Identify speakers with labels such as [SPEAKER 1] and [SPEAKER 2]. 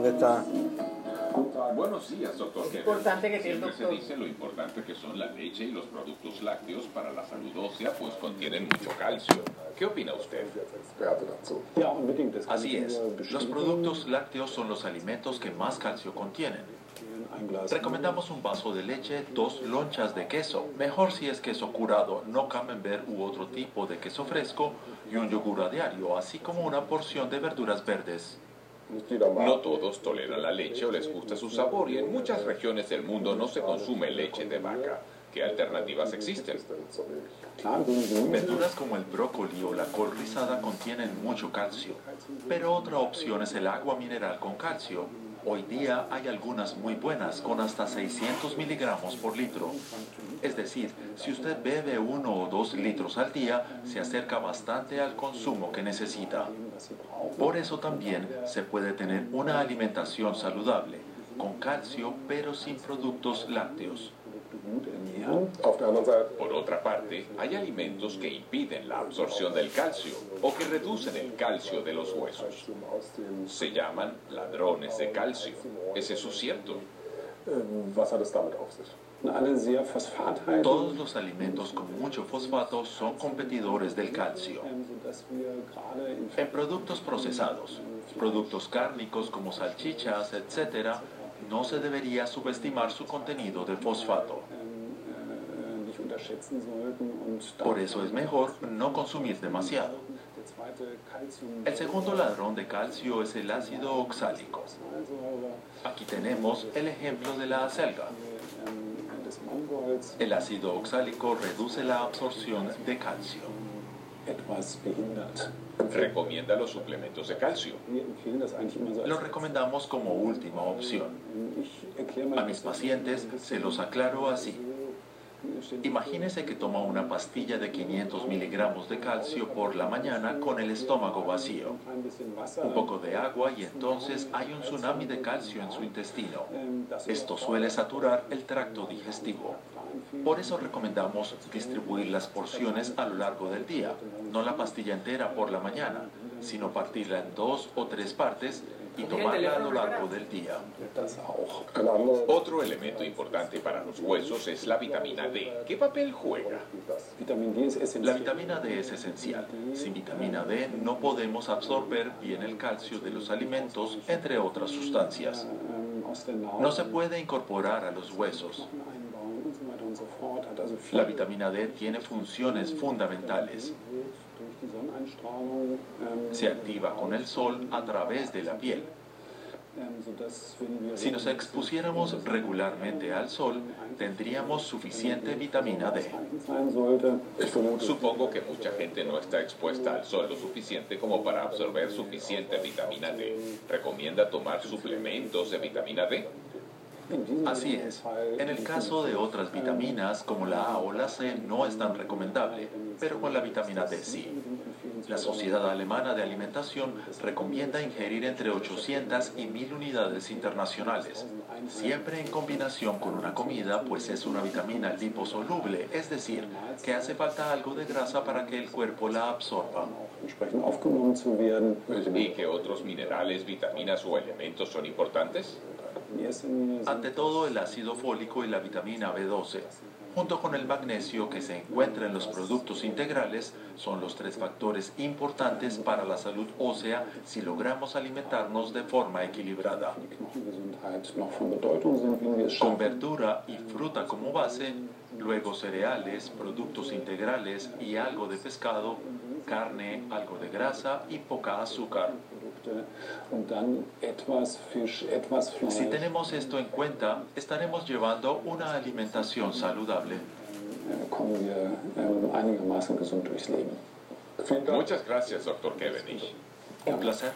[SPEAKER 1] ¿Dónde está?
[SPEAKER 2] Buenos días, doctor.
[SPEAKER 3] Es importante que tiene el
[SPEAKER 2] Siempre se
[SPEAKER 3] doctor.
[SPEAKER 2] dice lo importante que son la leche y los productos lácteos para la salud ósea, pues contienen mucho calcio. ¿Qué opina usted?
[SPEAKER 4] Así es. Los productos lácteos son los alimentos que más calcio contienen. Recomendamos un vaso de leche, dos lonchas de queso, mejor si es queso curado, no camembert u otro tipo de queso fresco, y un yogur a diario, así como una porción de verduras verdes.
[SPEAKER 2] No todos toleran la leche o les gusta su sabor y en muchas regiones del mundo no se consume leche de vaca. ¿Qué alternativas existen?
[SPEAKER 4] Verduras como el brócoli o la col rizada contienen mucho calcio, pero otra opción es el agua mineral con calcio. Hoy día hay algunas muy buenas con hasta 600 miligramos por litro. Es decir, si usted bebe uno o dos litros al día, se acerca bastante al consumo que necesita. Por eso también se puede tener una alimentación saludable, con calcio pero sin productos lácteos.
[SPEAKER 2] Por otra parte, hay alimentos que impiden la absorción del calcio o que reducen el calcio de los huesos. Se llaman ladrones de calcio. ¿Es eso cierto?
[SPEAKER 4] Todos los alimentos con mucho fosfato son competidores del calcio. En productos procesados, productos cárnicos como salchichas, etc., no se debería subestimar su contenido de fosfato. Por eso es mejor no consumir demasiado. El segundo ladrón de calcio es el ácido oxálico. Aquí tenemos el ejemplo de la acelga. El ácido oxálico reduce la absorción de calcio.
[SPEAKER 2] Recomienda los suplementos de calcio.
[SPEAKER 4] Lo recomendamos como última opción. A mis pacientes se los aclaro así. Imagínese que toma una pastilla de 500 miligramos de calcio por la mañana con el estómago vacío. Un poco de agua y entonces hay un tsunami de calcio en su intestino. Esto suele saturar el tracto digestivo. Por eso recomendamos distribuir las porciones a lo largo del día, no la pastilla entera por la mañana, sino partirla en dos o tres partes y tomarla a lo largo del día.
[SPEAKER 2] Otro elemento importante para los huesos es la vitamina D. ¿Qué papel juega?
[SPEAKER 4] La vitamina D es esencial. Sin vitamina D no podemos absorber bien el calcio de los alimentos, entre otras sustancias. No se puede incorporar a los huesos. La vitamina D tiene funciones fundamentales. Se activa con el sol a través de la piel. Si nos expusiéramos regularmente al sol, tendríamos suficiente vitamina D.
[SPEAKER 2] Supongo que mucha gente no está expuesta al sol lo suficiente como para absorber suficiente vitamina D. ¿Recomienda tomar suplementos de vitamina D?
[SPEAKER 4] Así es. En el caso de otras vitaminas como la A o la C no es tan recomendable, pero con la vitamina D sí. La Sociedad Alemana de Alimentación recomienda ingerir entre 800 y 1000 unidades internacionales, siempre en combinación con una comida, pues es una vitamina liposoluble, es decir, que hace falta algo de grasa para que el cuerpo la absorba.
[SPEAKER 2] ¿Y qué otros minerales, vitaminas o elementos son importantes?
[SPEAKER 4] Ante todo el ácido fólico y la vitamina B12, junto con el magnesio que se encuentra en los productos integrales, son los tres factores importantes para la salud ósea si logramos alimentarnos de forma equilibrada. Con verdura y fruta como base, luego cereales, productos integrales y algo de pescado, carne, algo de grasa y poca azúcar. Si tenemos esto en cuenta, estaremos llevando una alimentación saludable.
[SPEAKER 2] Muchas gracias, doctor Kevenich.
[SPEAKER 4] Un placer.